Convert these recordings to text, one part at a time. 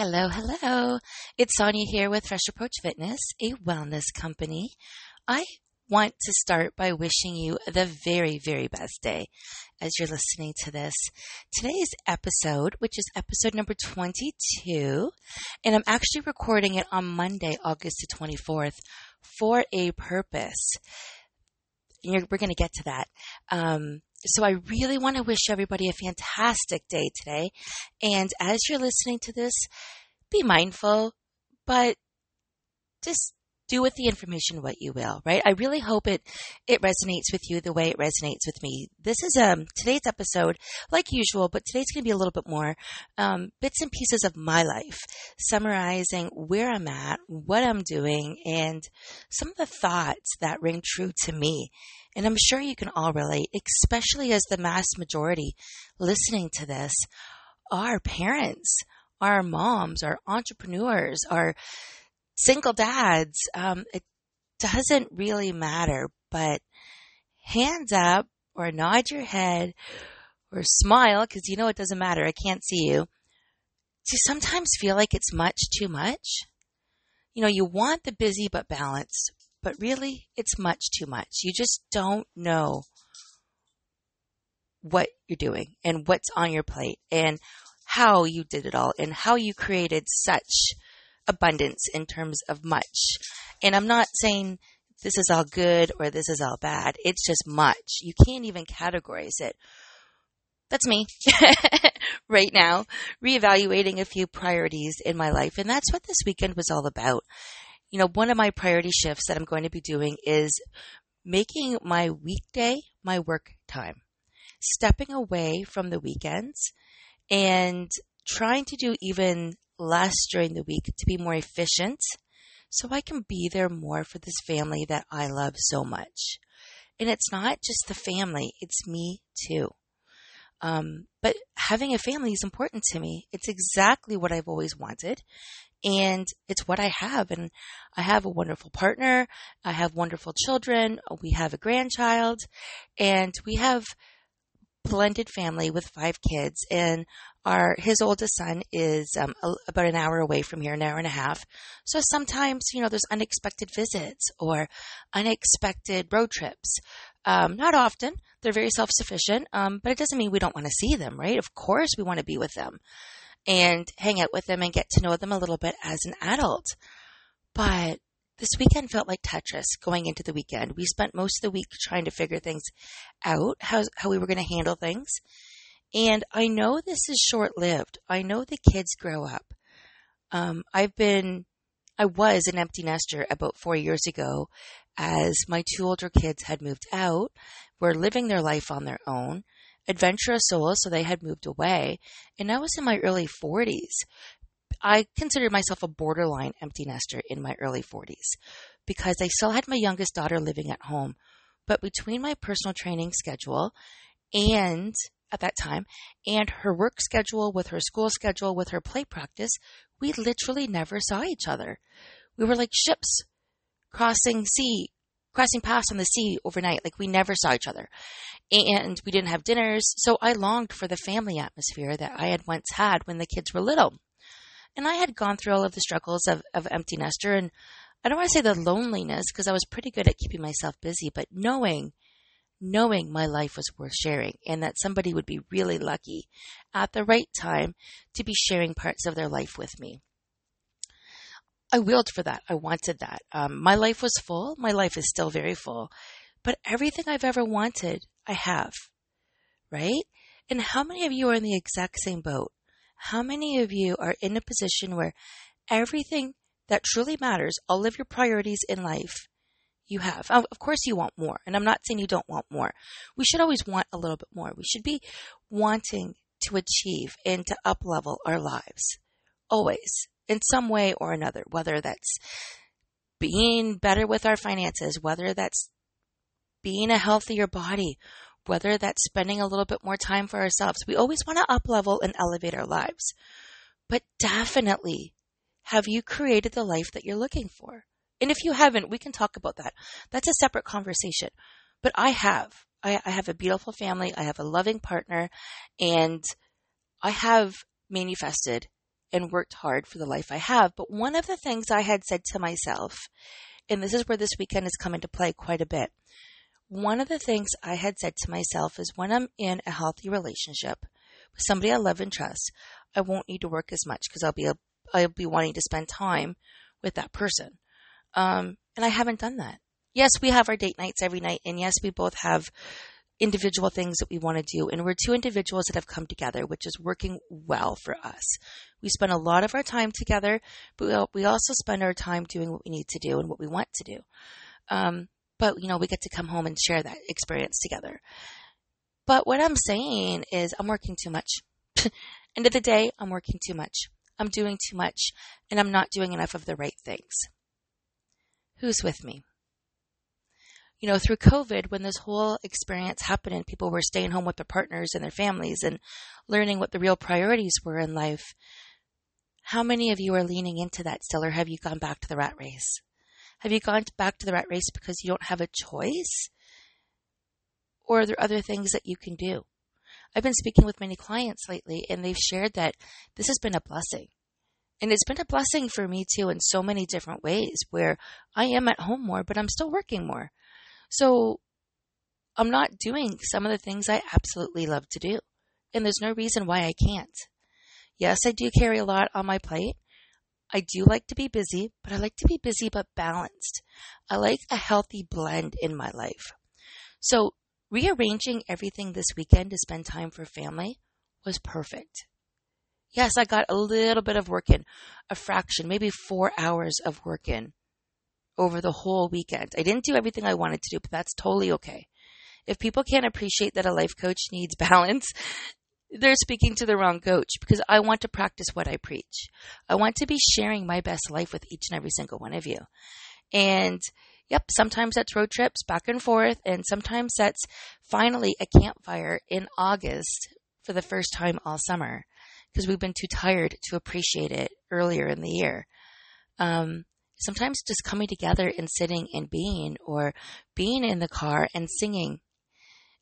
Hello, hello. It's Sonya here with Fresh Approach Fitness, a wellness company. I want to start by wishing you the very, very best day as you're listening to this. Today's episode, which is episode number 22, and I'm actually recording it on Monday, August the 24th for a purpose. we're going to get to that. Um, so I really want to wish everybody a fantastic day today. And as you're listening to this, be mindful, but just do with the information what you will, right? I really hope it it resonates with you the way it resonates with me. This is um today's episode, like usual, but today's going to be a little bit more um, bits and pieces of my life, summarizing where I'm at, what I'm doing, and some of the thoughts that ring true to me. And I'm sure you can all relate, especially as the mass majority listening to this are parents, our moms, our entrepreneurs, our single dads, um, it doesn't really matter, but hands up or nod your head or smile because you know it doesn't matter. I can't see you. Do you sometimes feel like it's much too much? You know, you want the busy but balance, but really it's much too much. You just don't know what you're doing and what's on your plate and how you did it all and how you created such abundance in terms of much. And I'm not saying this is all good or this is all bad. It's just much. You can't even categorize it. That's me right now, reevaluating a few priorities in my life. And that's what this weekend was all about. You know, one of my priority shifts that I'm going to be doing is making my weekday my work time, stepping away from the weekends and trying to do even less during the week to be more efficient so I can be there more for this family that I love so much. And it's not just the family, it's me too. Um, but having a family is important to me. It's exactly what I've always wanted. And it's what I have. And I have a wonderful partner. I have wonderful children. We have a grandchild and we have blended family with five kids and our his oldest son is um, a, about an hour away from here, an hour and a half. So sometimes, you know, there's unexpected visits or unexpected road trips. Um, not often. They're very self sufficient, um, but it doesn't mean we don't want to see them, right? Of course, we want to be with them and hang out with them and get to know them a little bit as an adult. But this weekend felt like Tetris going into the weekend. We spent most of the week trying to figure things out, how, how we were going to handle things. And I know this is short lived. I know the kids grow up. Um, I've been, I was an empty nester about four years ago as my two older kids had moved out, were living their life on their own, adventurous souls, so they had moved away. And I was in my early 40s. I considered myself a borderline empty nester in my early 40s because I still had my youngest daughter living at home. But between my personal training schedule and at that time and her work schedule with her school schedule with her play practice, we literally never saw each other. We were like ships crossing sea, crossing paths on the sea overnight. Like we never saw each other. And we didn't have dinners. So I longed for the family atmosphere that I had once had when the kids were little. And I had gone through all of the struggles of, of empty nester and I don't want to say the loneliness because I was pretty good at keeping myself busy, but knowing knowing my life was worth sharing and that somebody would be really lucky at the right time to be sharing parts of their life with me. I willed for that. I wanted that. Um, my life was full. My life is still very full. But everything I've ever wanted, I have. Right? And how many of you are in the exact same boat? How many of you are in a position where everything that truly matters, all of your priorities in life, you have. Of course, you want more, and I'm not saying you don't want more. We should always want a little bit more. We should be wanting to achieve and to up level our lives, always, in some way or another, whether that's being better with our finances, whether that's being a healthier body, whether that's spending a little bit more time for ourselves. We always want to up level and elevate our lives. But definitely, have you created the life that you're looking for? And if you haven't, we can talk about that. That's a separate conversation. But I have. I, I have a beautiful family. I have a loving partner and I have manifested and worked hard for the life I have. But one of the things I had said to myself, and this is where this weekend has come into play quite a bit. One of the things I had said to myself is when I'm in a healthy relationship with somebody I love and trust, I won't need to work as much because I'll be a, I'll be wanting to spend time with that person. Um, and I haven't done that. Yes, we have our date nights every night, and yes, we both have individual things that we want to do. And we're two individuals that have come together, which is working well for us. We spend a lot of our time together, but we also spend our time doing what we need to do and what we want to do. Um, but, you know, we get to come home and share that experience together. But what I'm saying is I'm working too much. End of the day, I'm working too much. I'm doing too much and I'm not doing enough of the right things. Who's with me? You know, through COVID, when this whole experience happened and people were staying home with their partners and their families and learning what the real priorities were in life, how many of you are leaning into that still, or have you gone back to the rat race? Have you gone back to the rat race because you don't have a choice? Or are there other things that you can do? I've been speaking with many clients lately, and they've shared that this has been a blessing. And it's been a blessing for me too in so many different ways where I am at home more, but I'm still working more. So I'm not doing some of the things I absolutely love to do. And there's no reason why I can't. Yes, I do carry a lot on my plate. I do like to be busy, but I like to be busy but balanced. I like a healthy blend in my life. So rearranging everything this weekend to spend time for family was perfect. Yes, I got a little bit of work in, a fraction, maybe four hours of work in over the whole weekend. I didn't do everything I wanted to do, but that's totally okay. If people can't appreciate that a life coach needs balance, they're speaking to the wrong coach because I want to practice what I preach. I want to be sharing my best life with each and every single one of you. And yep, sometimes that's road trips back and forth, and sometimes that's finally a campfire in August for the first time all summer because we've been too tired to appreciate it earlier in the year. Um, sometimes just coming together and sitting and being, or being in the car and singing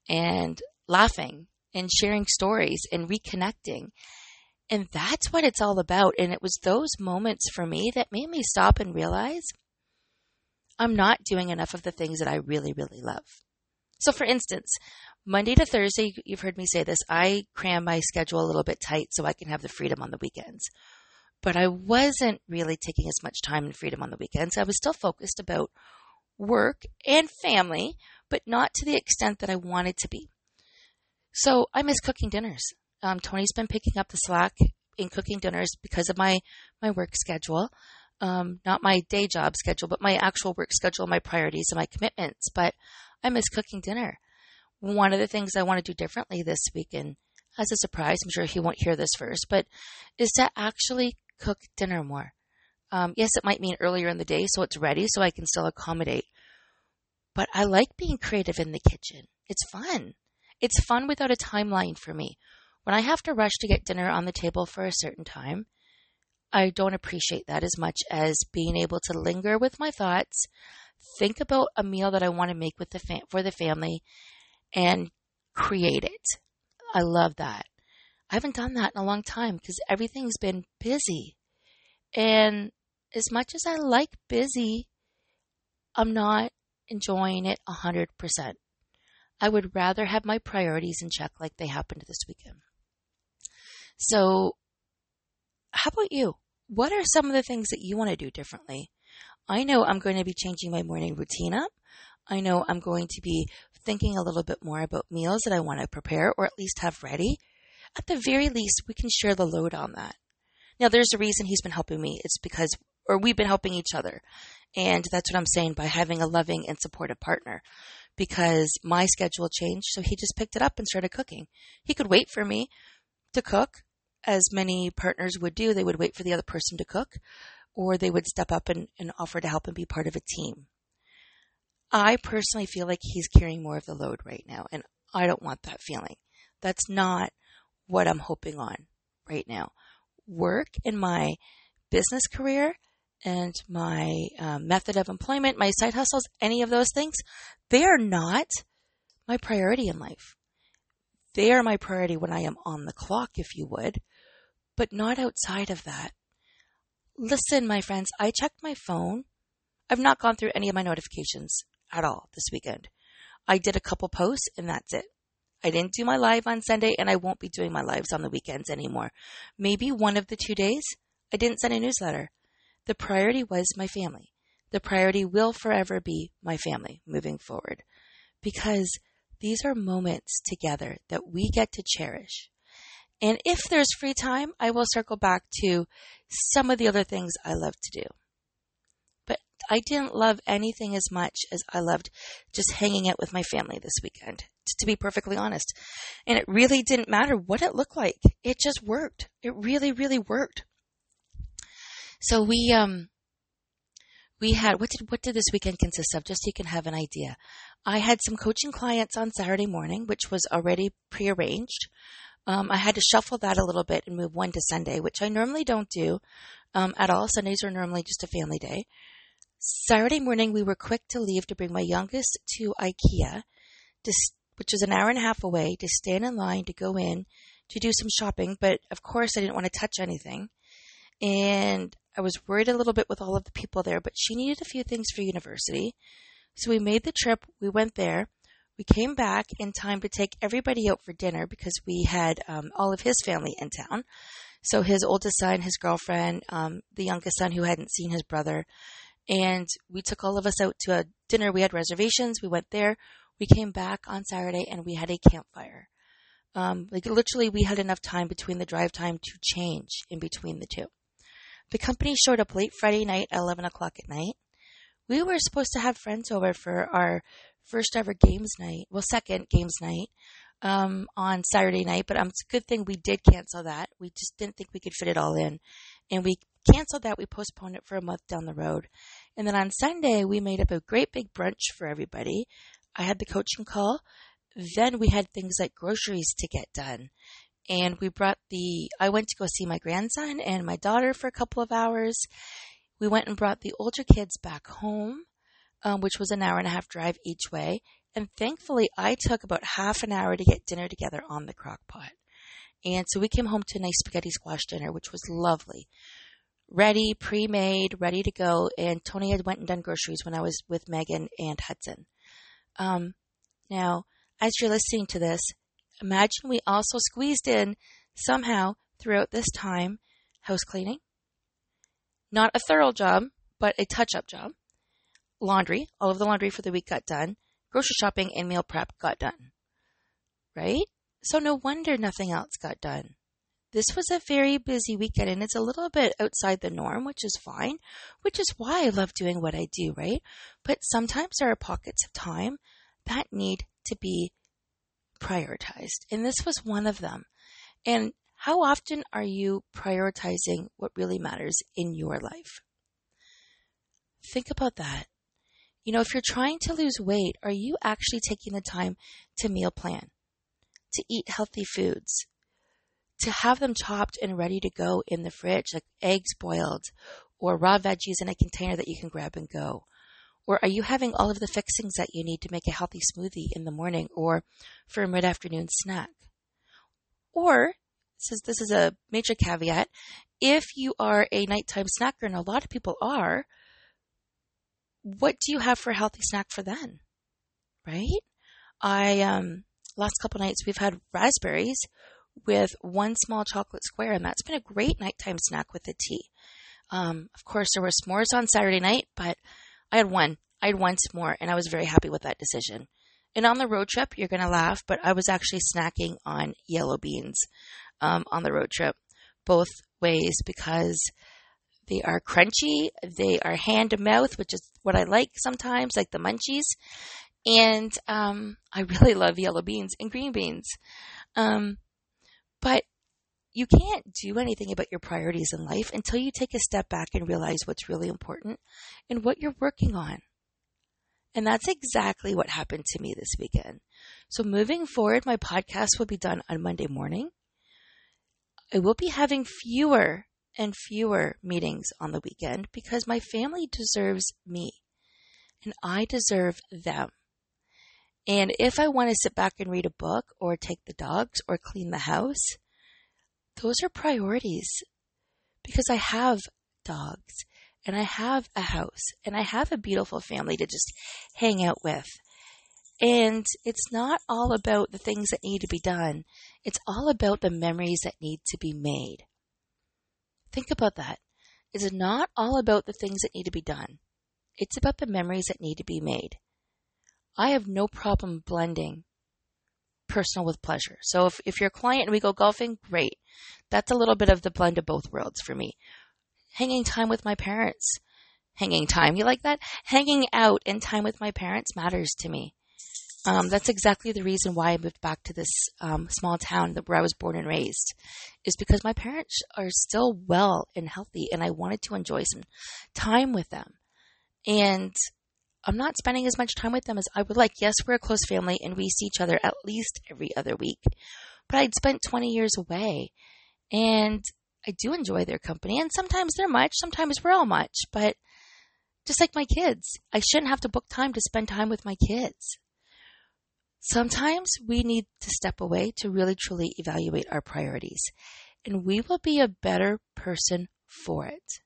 and laughing and sharing stories and reconnecting. And that's what it's all about. And it was those moments for me that made me stop and realize I'm not doing enough of the things that I really, really love. So, for instance, Monday to Thursday, you've heard me say this, I cram my schedule a little bit tight so I can have the freedom on the weekends but I wasn't really taking as much time and freedom on the weekends. I was still focused about work and family, but not to the extent that I wanted to be. So I miss cooking dinners. Um, Tony's been picking up the slack in cooking dinners because of my, my work schedule. Um, not my day job schedule, but my actual work schedule, my priorities and my commitments. But I miss cooking dinner. One of the things I want to do differently this weekend, as a surprise, I'm sure he won't hear this first, but is to actually cook dinner more. Um, yes, it might mean earlier in the day so it's ready so I can still accommodate. But I like being creative in the kitchen. It's fun. It's fun without a timeline for me. When I have to rush to get dinner on the table for a certain time, I don't appreciate that as much as being able to linger with my thoughts, think about a meal that I want to make with the fam- for the family, and create it. I love that. I haven't done that in a long time because everything's been busy. And as much as I like busy, I'm not enjoying it 100%. I would rather have my priorities in check like they happened this weekend. So, how about you? What are some of the things that you want to do differently? I know I'm going to be changing my morning routine up. I know I'm going to be thinking a little bit more about meals that I want to prepare or at least have ready at the very least, we can share the load on that. Now, there's a reason he's been helping me. It's because, or we've been helping each other. And that's what I'm saying by having a loving and supportive partner. Because my schedule changed, so he just picked it up and started cooking. He could wait for me to cook, as many partners would do. They would wait for the other person to cook, or they would step up and, and offer to help and be part of a team. I personally feel like he's carrying more of the load right now, and I don't want that feeling. That's not what I'm hoping on right now. Work in my business career and my um, method of employment, my side hustles, any of those things, they are not my priority in life. They are my priority when I am on the clock, if you would. but not outside of that. Listen, my friends, I checked my phone. I've not gone through any of my notifications at all this weekend. I did a couple posts and that's it. I didn't do my live on Sunday and I won't be doing my lives on the weekends anymore. Maybe one of the two days I didn't send a newsletter. The priority was my family. The priority will forever be my family moving forward because these are moments together that we get to cherish. And if there's free time, I will circle back to some of the other things I love to do. I didn't love anything as much as I loved just hanging out with my family this weekend, to be perfectly honest. And it really didn't matter what it looked like. It just worked. It really, really worked. So we, um, we had what did what did this weekend consist of just so you can have an idea i had some coaching clients on saturday morning which was already prearranged um, I had to shuffle that a little bit and move one to Sunday, which I normally don't do um, at all. Sundays are normally just a family day. Saturday morning, we were quick to leave to bring my youngest to IKEA, to, which is an hour and a half away, to stand in line to go in to do some shopping. But of course, I didn't want to touch anything. And I was worried a little bit with all of the people there, but she needed a few things for university. So we made the trip. We went there. We came back in time to take everybody out for dinner because we had um, all of his family in town. So his oldest son, his girlfriend, um, the youngest son who hadn't seen his brother, and we took all of us out to a dinner. We had reservations. We went there. We came back on Saturday and we had a campfire. Um, like literally, we had enough time between the drive time to change in between the two. The company showed up late Friday night at 11 o'clock at night. We were supposed to have friends over for our first ever games night, well, second games night um, on Saturday night, but um, it's a good thing we did cancel that. We just didn't think we could fit it all in. And we canceled that. We postponed it for a month down the road. And then on Sunday, we made up a great big brunch for everybody. I had the coaching call. Then we had things like groceries to get done. And we brought the, I went to go see my grandson and my daughter for a couple of hours. We went and brought the older kids back home um, which was an hour and a half drive each way. And thankfully, I took about half an hour to get dinner together on the crock pot. And so we came home to a nice spaghetti squash dinner, which was lovely. Ready, pre-made, ready to go. And Tony had went and done groceries when I was with Megan and Hudson. Um, now, as you're listening to this, imagine we also squeezed in somehow throughout this time house cleaning. Not a thorough job, but a touch-up job laundry, all of the laundry for the week got done. Grocery shopping and meal prep got done. Right? So no wonder nothing else got done. This was a very busy weekend and it's a little bit outside the norm, which is fine, which is why I love doing what I do, right? But sometimes there are pockets of time that need to be prioritized. And this was one of them. And how often are you prioritizing what really matters in your life? Think about that. You know, if you're trying to lose weight, are you actually taking the time to meal plan, to eat healthy foods, to have them chopped and ready to go in the fridge, like eggs boiled or raw veggies in a container that you can grab and go? Or are you having all of the fixings that you need to make a healthy smoothie in the morning or for a mid afternoon snack? Or, since this is a major caveat, if you are a nighttime snacker, and a lot of people are, what do you have for a healthy snack for then? Right? I, um, last couple nights we've had raspberries with one small chocolate square, and that's been a great nighttime snack with the tea. Um, of course, there were s'mores on Saturday night, but I had one. I had one s'more, and I was very happy with that decision. And on the road trip, you're going to laugh, but I was actually snacking on yellow beans um, on the road trip, both ways, because they are crunchy. They are hand to mouth, which is what I like sometimes, like the munchies. And um, I really love yellow beans and green beans. Um, but you can't do anything about your priorities in life until you take a step back and realize what's really important and what you're working on. And that's exactly what happened to me this weekend. So moving forward, my podcast will be done on Monday morning. I will be having fewer and fewer meetings on the weekend because my family deserves me and I deserve them. And if I want to sit back and read a book or take the dogs or clean the house, those are priorities because I have dogs and I have a house and I have a beautiful family to just hang out with. And it's not all about the things that need to be done. It's all about the memories that need to be made. Think about that. It's not all about the things that need to be done. It's about the memories that need to be made. I have no problem blending personal with pleasure. So if, if you're a client and we go golfing, great. That's a little bit of the blend of both worlds for me. Hanging time with my parents. Hanging time, you like that? Hanging out and time with my parents matters to me. Um, that's exactly the reason why I moved back to this um, small town where I was born and raised, is because my parents are still well and healthy, and I wanted to enjoy some time with them. And I'm not spending as much time with them as I would like. Yes, we're a close family, and we see each other at least every other week. But I'd spent 20 years away, and I do enjoy their company. And sometimes they're much, sometimes we're all much. But just like my kids, I shouldn't have to book time to spend time with my kids. Sometimes we need to step away to really truly evaluate our priorities, and we will be a better person for it.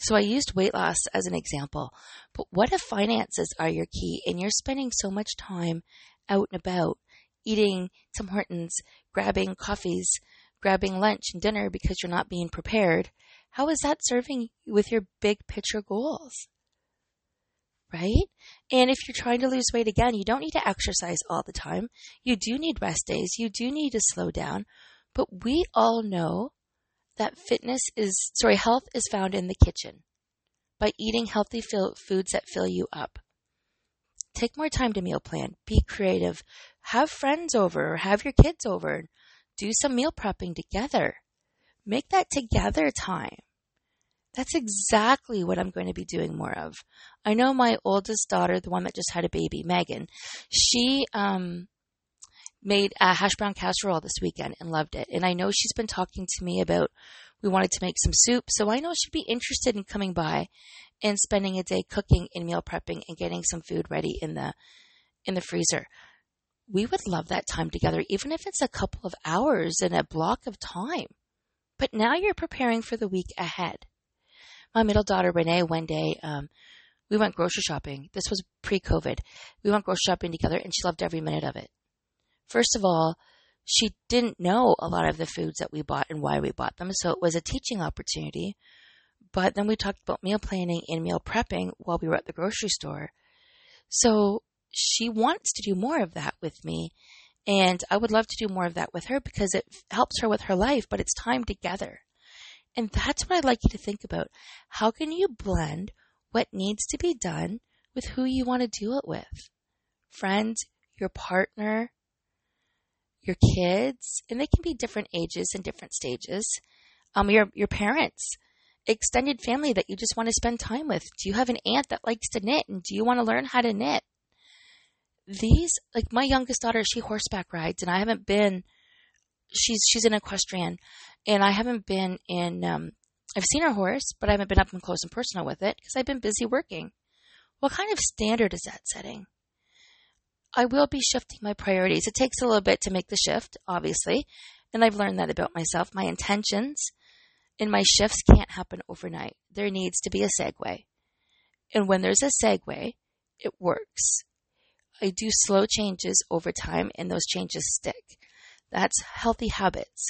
So I used weight loss as an example, but what if finances are your key and you're spending so much time out and about, eating Tim Hortons, grabbing coffees, grabbing lunch and dinner because you're not being prepared? How is that serving with your big picture goals? right? And if you're trying to lose weight again, you don't need to exercise all the time. You do need rest days. You do need to slow down. But we all know that fitness is, sorry, health is found in the kitchen by eating healthy foods that fill you up. Take more time to meal plan. Be creative. Have friends over or have your kids over. Do some meal prepping together. Make that together time. That's exactly what I'm going to be doing more of. I know my oldest daughter, the one that just had a baby, Megan, she um, made a hash brown casserole this weekend and loved it. And I know she's been talking to me about we wanted to make some soup, so I know she'd be interested in coming by and spending a day cooking and meal prepping and getting some food ready in the in the freezer. We would love that time together, even if it's a couple of hours in a block of time. But now you're preparing for the week ahead my middle daughter Renee one day, um, we went grocery shopping. This was pre-COVID. We went grocery shopping together, and she loved every minute of it. First of all, she didn't know a lot of the foods that we bought and why we bought them, so it was a teaching opportunity. But then we talked about meal planning and meal prepping while we were at the grocery store. So she wants to do more of that with me. And I would love to do more of that with her because it helps her with her life, but it's time together. And that's what I'd like you to think about. How can you blend what needs to be done with who you want to do it with? Friends, your partner, your kids, and they can be different ages and different stages. Um, your, your parents, extended family that you just want to spend time with. Do you have an aunt that likes to knit and do you want to learn how to knit? These, like my youngest daughter, she horseback rides and I haven't been she's she's an equestrian, and I haven't been in. Um, I've seen her horse, but I haven't been up and close and personal with it because I've been busy working. What kind of standard is that setting? I will be shifting my priorities. It takes a little bit to make the shift, obviously, and I've learned that about myself. My intentions and my shifts can't happen overnight. There needs to be a segue. And when there's a segue, it works. I do slow changes over time and those changes stick. That's healthy habits.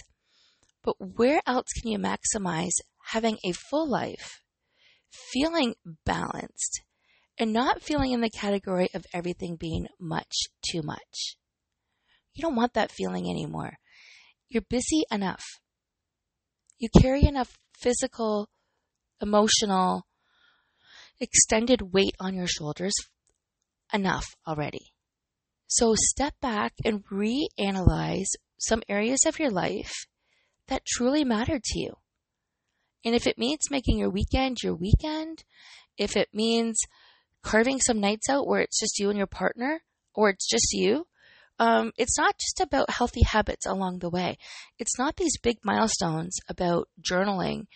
But where else can you maximize having a full life, feeling balanced, and not feeling in the category of everything being much too much? You don't want that feeling anymore. You're busy enough. You carry enough physical, emotional, extended weight on your shoulders enough already. So step back and reanalyze some areas of your life that truly matter to you. And if it means making your weekend your weekend, if it means carving some nights out where it's just you and your partner, or it's just you, um, it's not just about healthy habits along the way. It's not these big milestones about journaling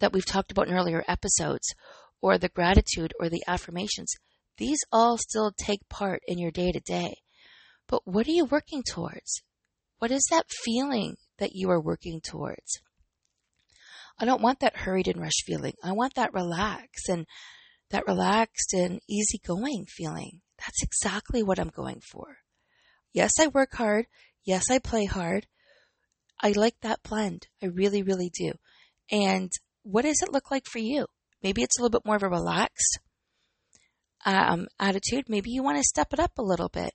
that we've talked about in earlier episodes, or the gratitude or the affirmations. These all still take part in your day to day. But what are you working towards? What is that feeling that you are working towards. I don't want that hurried and rushed feeling. I want that relaxed and that relaxed and easygoing feeling. That's exactly what I'm going for. Yes, I work hard. Yes, I play hard. I like that blend. I really, really do. And what does it look like for you? Maybe it's a little bit more of a relaxed um, attitude. Maybe you want to step it up a little bit.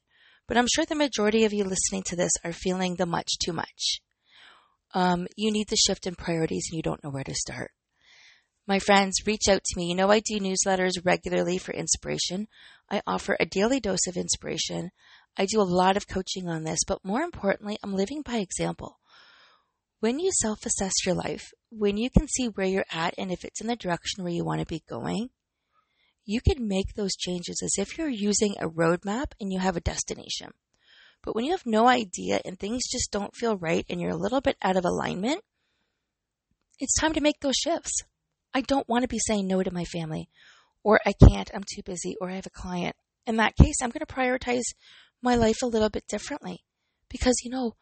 But I'm sure the majority of you listening to this are feeling the much too much. Um, you need to shift in priorities and you don't know where to start. My friends, reach out to me. You know, I do newsletters regularly for inspiration. I offer a daily dose of inspiration. I do a lot of coaching on this, but more importantly, I'm living by example. When you self assess your life, when you can see where you're at and if it's in the direction where you want to be going, you can make those changes as if you're using a roadmap and you have a destination. But when you have no idea and things just don't feel right and you're a little bit out of alignment, it's time to make those shifts. I don't want to be saying no to my family, or I can't, I'm too busy, or I have a client. In that case, I'm going to prioritize my life a little bit differently. Because, you know,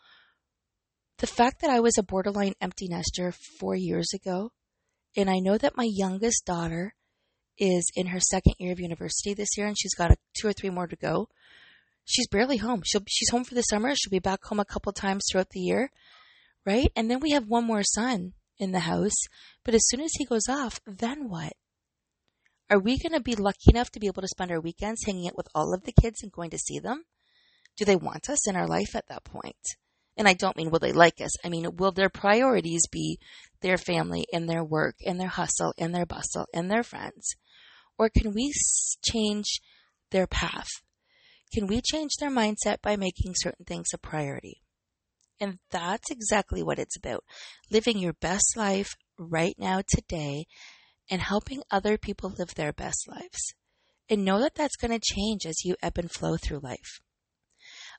the fact that I was a borderline empty nester four years ago, and I know that my youngest daughter is in her second year of university this year, and she's got a, two or three more to go. She's barely home. She'll she's home for the summer. She'll be back home a couple times throughout the year, right? And then we have one more son in the house. But as soon as he goes off, then what? Are we going to be lucky enough to be able to spend our weekends hanging out with all of the kids and going to see them? Do they want us in our life at that point? And I don't mean will they like us. I mean, will their priorities be their family and their work and their hustle and their bustle and their friends? Or can we change their path? Can we change their mindset by making certain things a priority? And that's exactly what it's about. Living your best life right now, today, and helping other people live their best lives. And know that that's going to change as you ebb and flow through life.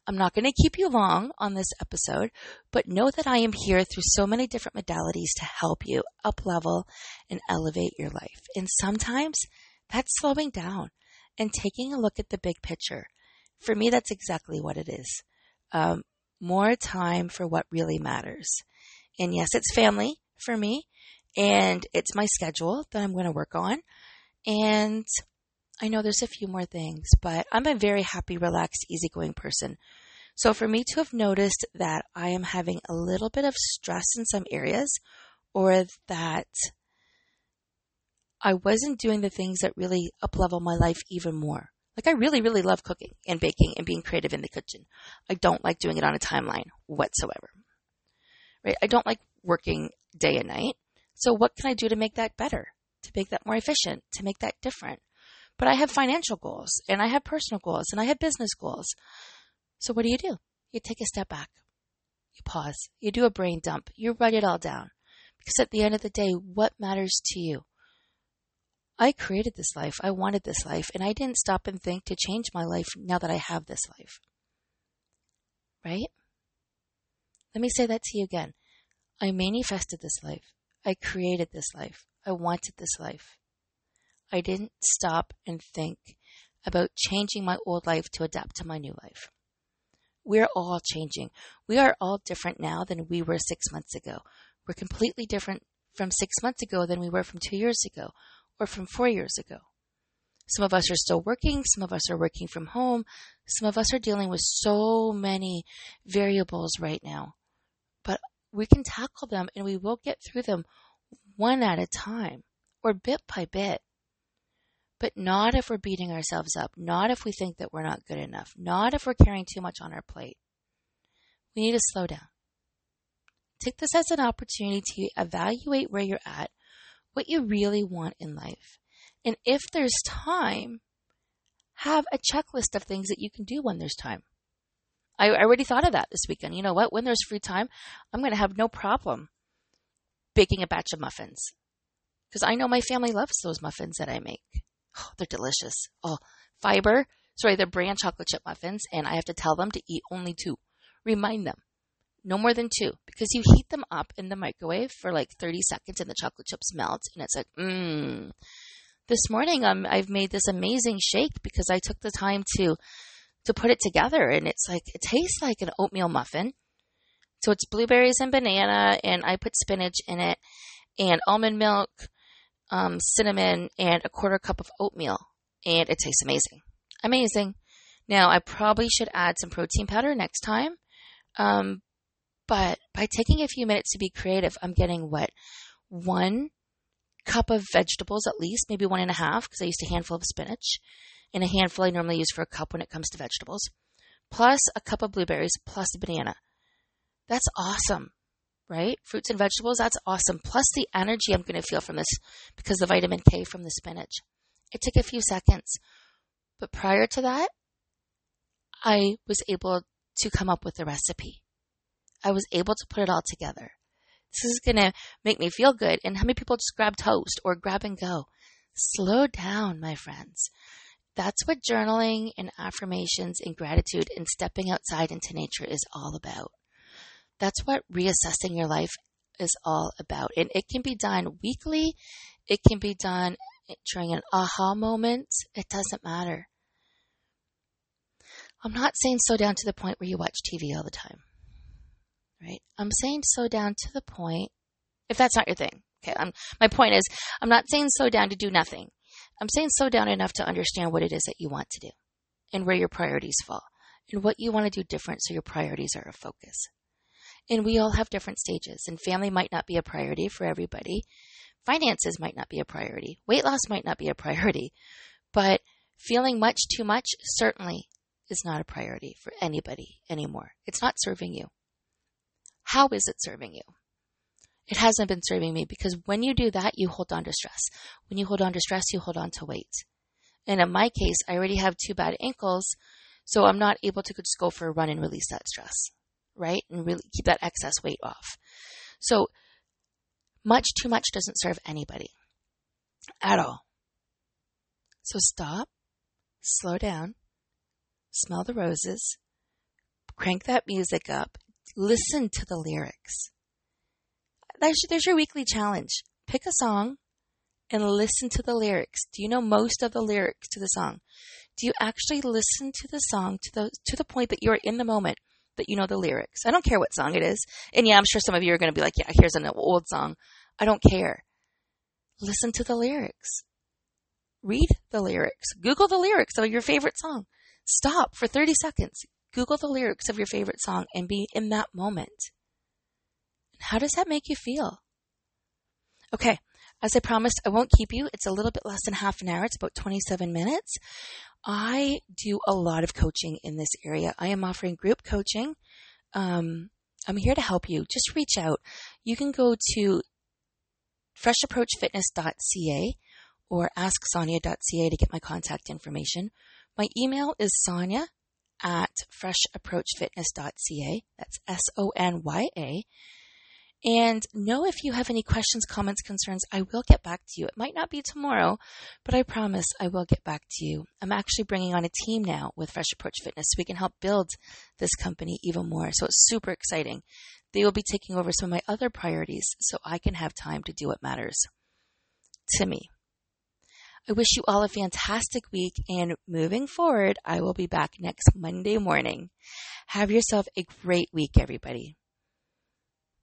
I'm not going to keep you long on this episode, but know that I am here through so many different modalities to help you up level and elevate your life. And sometimes that's slowing down and taking a look at the big picture. For me, that's exactly what it is. Um, more time for what really matters. And yes, it's family for me, and it's my schedule that I'm going to work on. And I know there's a few more things, but I'm a very happy, relaxed, easygoing person. So for me to have noticed that I am having a little bit of stress in some areas or that I wasn't doing the things that really uplevel my life even more. Like I really, really love cooking and baking and being creative in the kitchen. I don't like doing it on a timeline whatsoever. Right? I don't like working day and night. So what can I do to make that better? To make that more efficient? To make that different? But I have financial goals and I have personal goals and I have business goals. So what do you do? You take a step back. You pause. You do a brain dump. You write it all down. Because at the end of the day, what matters to you? I created this life. I wanted this life. And I didn't stop and think to change my life now that I have this life. Right? Let me say that to you again. I manifested this life. I created this life. I wanted this life. I didn't stop and think about changing my old life to adapt to my new life. We're all changing. We are all different now than we were six months ago. We're completely different from six months ago than we were from two years ago or from four years ago. Some of us are still working, some of us are working from home, some of us are dealing with so many variables right now. But we can tackle them and we will get through them one at a time or bit by bit. But not if we're beating ourselves up, not if we think that we're not good enough, not if we're carrying too much on our plate. We need to slow down. Take this as an opportunity to evaluate where you're at what you really want in life. And if there's time, have a checklist of things that you can do when there's time. I, already thought of that this weekend. You know what? When there's free time, I'm going to have no problem baking a batch of muffins. Because I know my family loves those muffins that I make. Oh, they're delicious. Oh, fiber. Sorry, they're brand chocolate chip muffins, and I have to tell them to eat only two. Remind them no more than two, because you heat them up in the microwave for like 30 seconds and the chocolate chips melt, and it's like, mmm. This morning, um, I've made this amazing shake because I took the time to to put it together, and it's like it tastes like an oatmeal muffin. So it's blueberries and banana, and I put spinach in it, and almond milk, um, cinnamon, and a quarter cup of oatmeal. And it tastes amazing. Amazing. Now, I probably should add some protein powder next time. Um, but by taking a few minutes to be creative, I'm getting what? One cup of vegetables at least, maybe one and a half, because I used a handful of spinach, and a handful I normally use for a cup when it comes to vegetables, plus a cup of blueberries, plus a banana. That's awesome, right? Fruits and vegetables, that's awesome. Plus the energy I'm going to feel from this because the vitamin K from the spinach. It took a few seconds. But prior to that, I was able to come up with the recipe. I was able to put it all together. This is going to make me feel good. And how many people just grab toast or grab and go? Slow down, my friends. That's what journaling and affirmations and gratitude and stepping outside into nature is all about. That's what reassessing your life is all about. And it can be done weekly. It can be done during an aha moment. It doesn't matter. I'm not saying slow down to the point where you watch TV all the time right? I'm saying slow down to the point, if that's not your thing. Okay, I'm, my point is, I'm not saying slow down to do nothing. I'm saying slow down enough to understand what it is that you want to do and where your priorities fall and what you want to do different so your priorities are a focus. And we all have different stages, and family might not be a priority for everybody. Finances might not be a priority. Weight loss might not be a priority. But feeling much too much certainly is not a priority for anybody anymore. It's not serving you. How is it serving you? It hasn't been serving me because when you do that, you hold on to stress. When you hold on to stress, you hold on to weight. And in my case, I already have two bad ankles, so I'm not able to just go for a run and release that stress, right? And really keep that excess weight off. So much too much doesn't serve anybody at all. So stop, slow down, smell the roses, crank that music up, listen to the lyrics. There's, there's your weekly challenge. Pick a song and listen to the lyrics. Do you know most of the lyrics to the song? Do you actually listen to the song to the to the point that you're in the moment that you know the lyrics? I don't care what song it is. And yeah, I'm sure some of you are going to be like, "Yeah, here's an old song." I don't care. Listen to the lyrics. Read the lyrics. Google the lyrics of your favorite song. Stop for 30 seconds. Google the lyrics of your favorite song and be in that moment. How does that make you feel? Okay, as I promised, I won't keep you. It's a little bit less than half an hour. It's about 27 minutes. I do a lot of coaching in this area. I am offering group coaching. Um, I'm here to help you. Just reach out. You can go to freshapproachfitness.ca or asksonya.ca to get my contact information. My email is sonya at freshapproachfitness.ca. That's S O N Y A. And know if you have any questions, comments, concerns, I will get back to you. It might not be tomorrow, but I promise I will get back to you. I'm actually bringing on a team now with Fresh Approach Fitness so we can help build this company even more. So it's super exciting. They will be taking over some of my other priorities so I can have time to do what matters to me. I wish you all a fantastic week and moving forward, I will be back next Monday morning. Have yourself a great week, everybody.